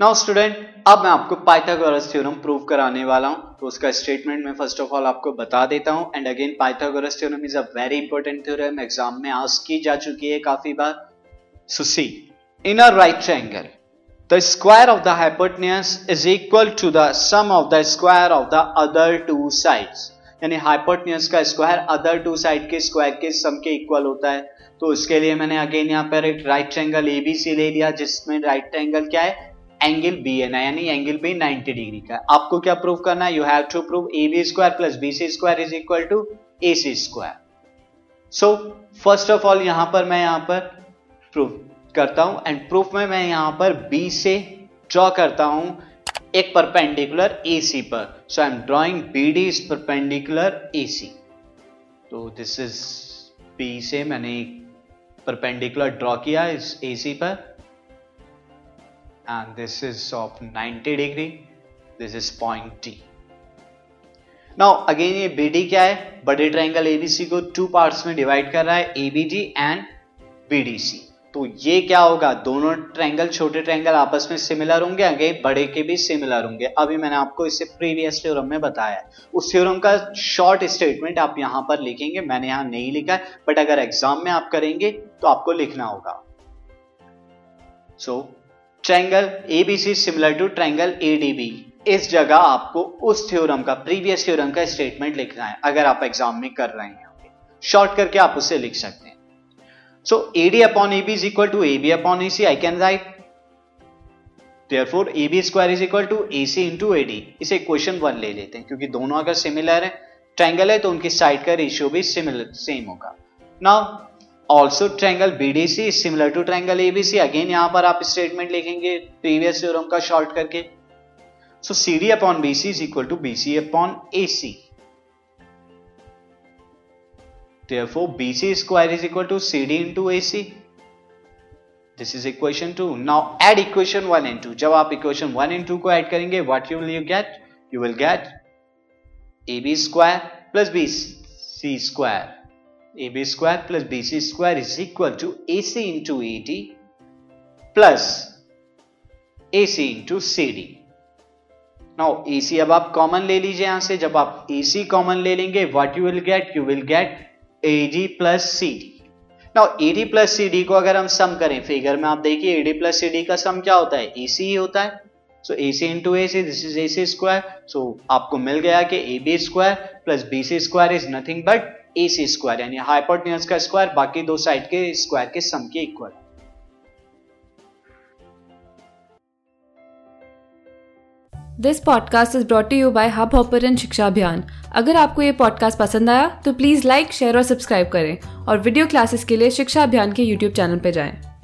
Now student अब मैं आपको पाइथागोरस थ्योरम प्रूव कराने वाला हूँ। तो उसका स्टेटमेंट मैं फ़र्स्ट ऑफ़ ऑल आपको बता देता हूँ। And again Pythagoras theorem is a very important theorem exam में आज की जा चुकी है काफ़ी बार। So see in a right triangle the square of the hypotenuse is equal to the sum of the square of the other two sides यानी hypotenuse का square other two side के स्क्वायर के सम के equal होता है। तो उसके लिए मैंने अगेन यहाँ पर एक राइट ट्रायंगल एबीसी ले लिया, जिसमें राइट ट्रायंगल क्या है? एंगल बी है ना, यानी एंगल बी 90 डिग्री का। आपको क्या प्रूव करना है? You have to prove A B square plus B C square is equal to A C square so first of all यहाँ पर मैं यहाँ पर प्रूव करता हूँ एंड प्रूफ में मैं यहाँ पर बी से ड्रॉ करता हूँ एक परपेंडिकुलर ए सी पर। So I am drawing B D is perpendicular A C तो दिस इज़ बी से मैंने परपेंडिकुलर ड्रॉ किया इस ए सी पर। And this is of 90 degree. This is point D now again ये BD क्या है? बड़े ट्रायंगल ABC को टू पार्ट्स में डिवाइड कर रहा है ABD एंड BDC तो ये क्या होगा? दोनों ट्रायंगल छोटे ट्रायंगल आपस में सिमिलर होंगे आगे बड़े के भी सिमिलर होंगे। अभी मैंने आपको इससे प्रीवियस थ्योरम में बताया उस थ्योरम का शॉर्ट स्टेटमेंट आप यहाँ पर लिखेंगे। मैंने यहाँ नहीं लिखा है बट अगर एग्ज़ाम में आप करेंगे तो आपको लिखना होगा। So so, triangle A B C similar to triangle A D B इस जगह आपको उस थ्योरम का प्रीवियस थ्योरम का स्टेटमेंट लिखना है, अगर आप एग्ज़ाम में कर रहे हैं। शॉर्ट करके आप उसे लिख सकते हैं। So A D upon A B is equal to A B upon A C I can write A B square is equal to A C into A D इसे क्वेश्चन वन ले लेते हैं, क्योंकि दोनों अगर सिमिलर है triangle है तो उनकी साइड का रेशियो भी सिमिलर सेम होगा। Now also triangle B D C similar to triangle A B C again यहाँ पर आप स्टेटमेंट लिखेंगे प्रीवियस थ्योरम का शॉर्ट करके। So C D upon B C is equal to B C upon A C B C square is equal to C D into A C this is equation two now add equation one in two जब आप equation one in two को add करेंगे what you will you get you will get A B square plus B C square ab square plus bc square is equal to ac into ad plus ac into cd. Now AC अब आप common ले लीजिए यहाँ से। जब आप AC common ले लेंगे what you will get you will get AD plus CD. Now AD plus CD को अगर हम सम करें फिगर में आप देखिए, AD प्लस CD का सम क्या होता है? AC ही होता है। So A C into A C this is A C square so आपको मिल गया कि A B square plus B C square is nothing but A C square यानी हाइपोटेन्यूज का स्क्वायर बाकी दो साइड के स्क्वायर के सम के equal this podcast is brought you by Hubhopper and Shiksha Abhiyan अगर आपको ये पॉडकास्ट पसंद आया तो प्लीज़ लाइक शेयर और सब्सक्राइब करें और वीडियो क्लासेस के लिए शिक्षा अभियान के यूट्यूब चैनल पर जाएँ।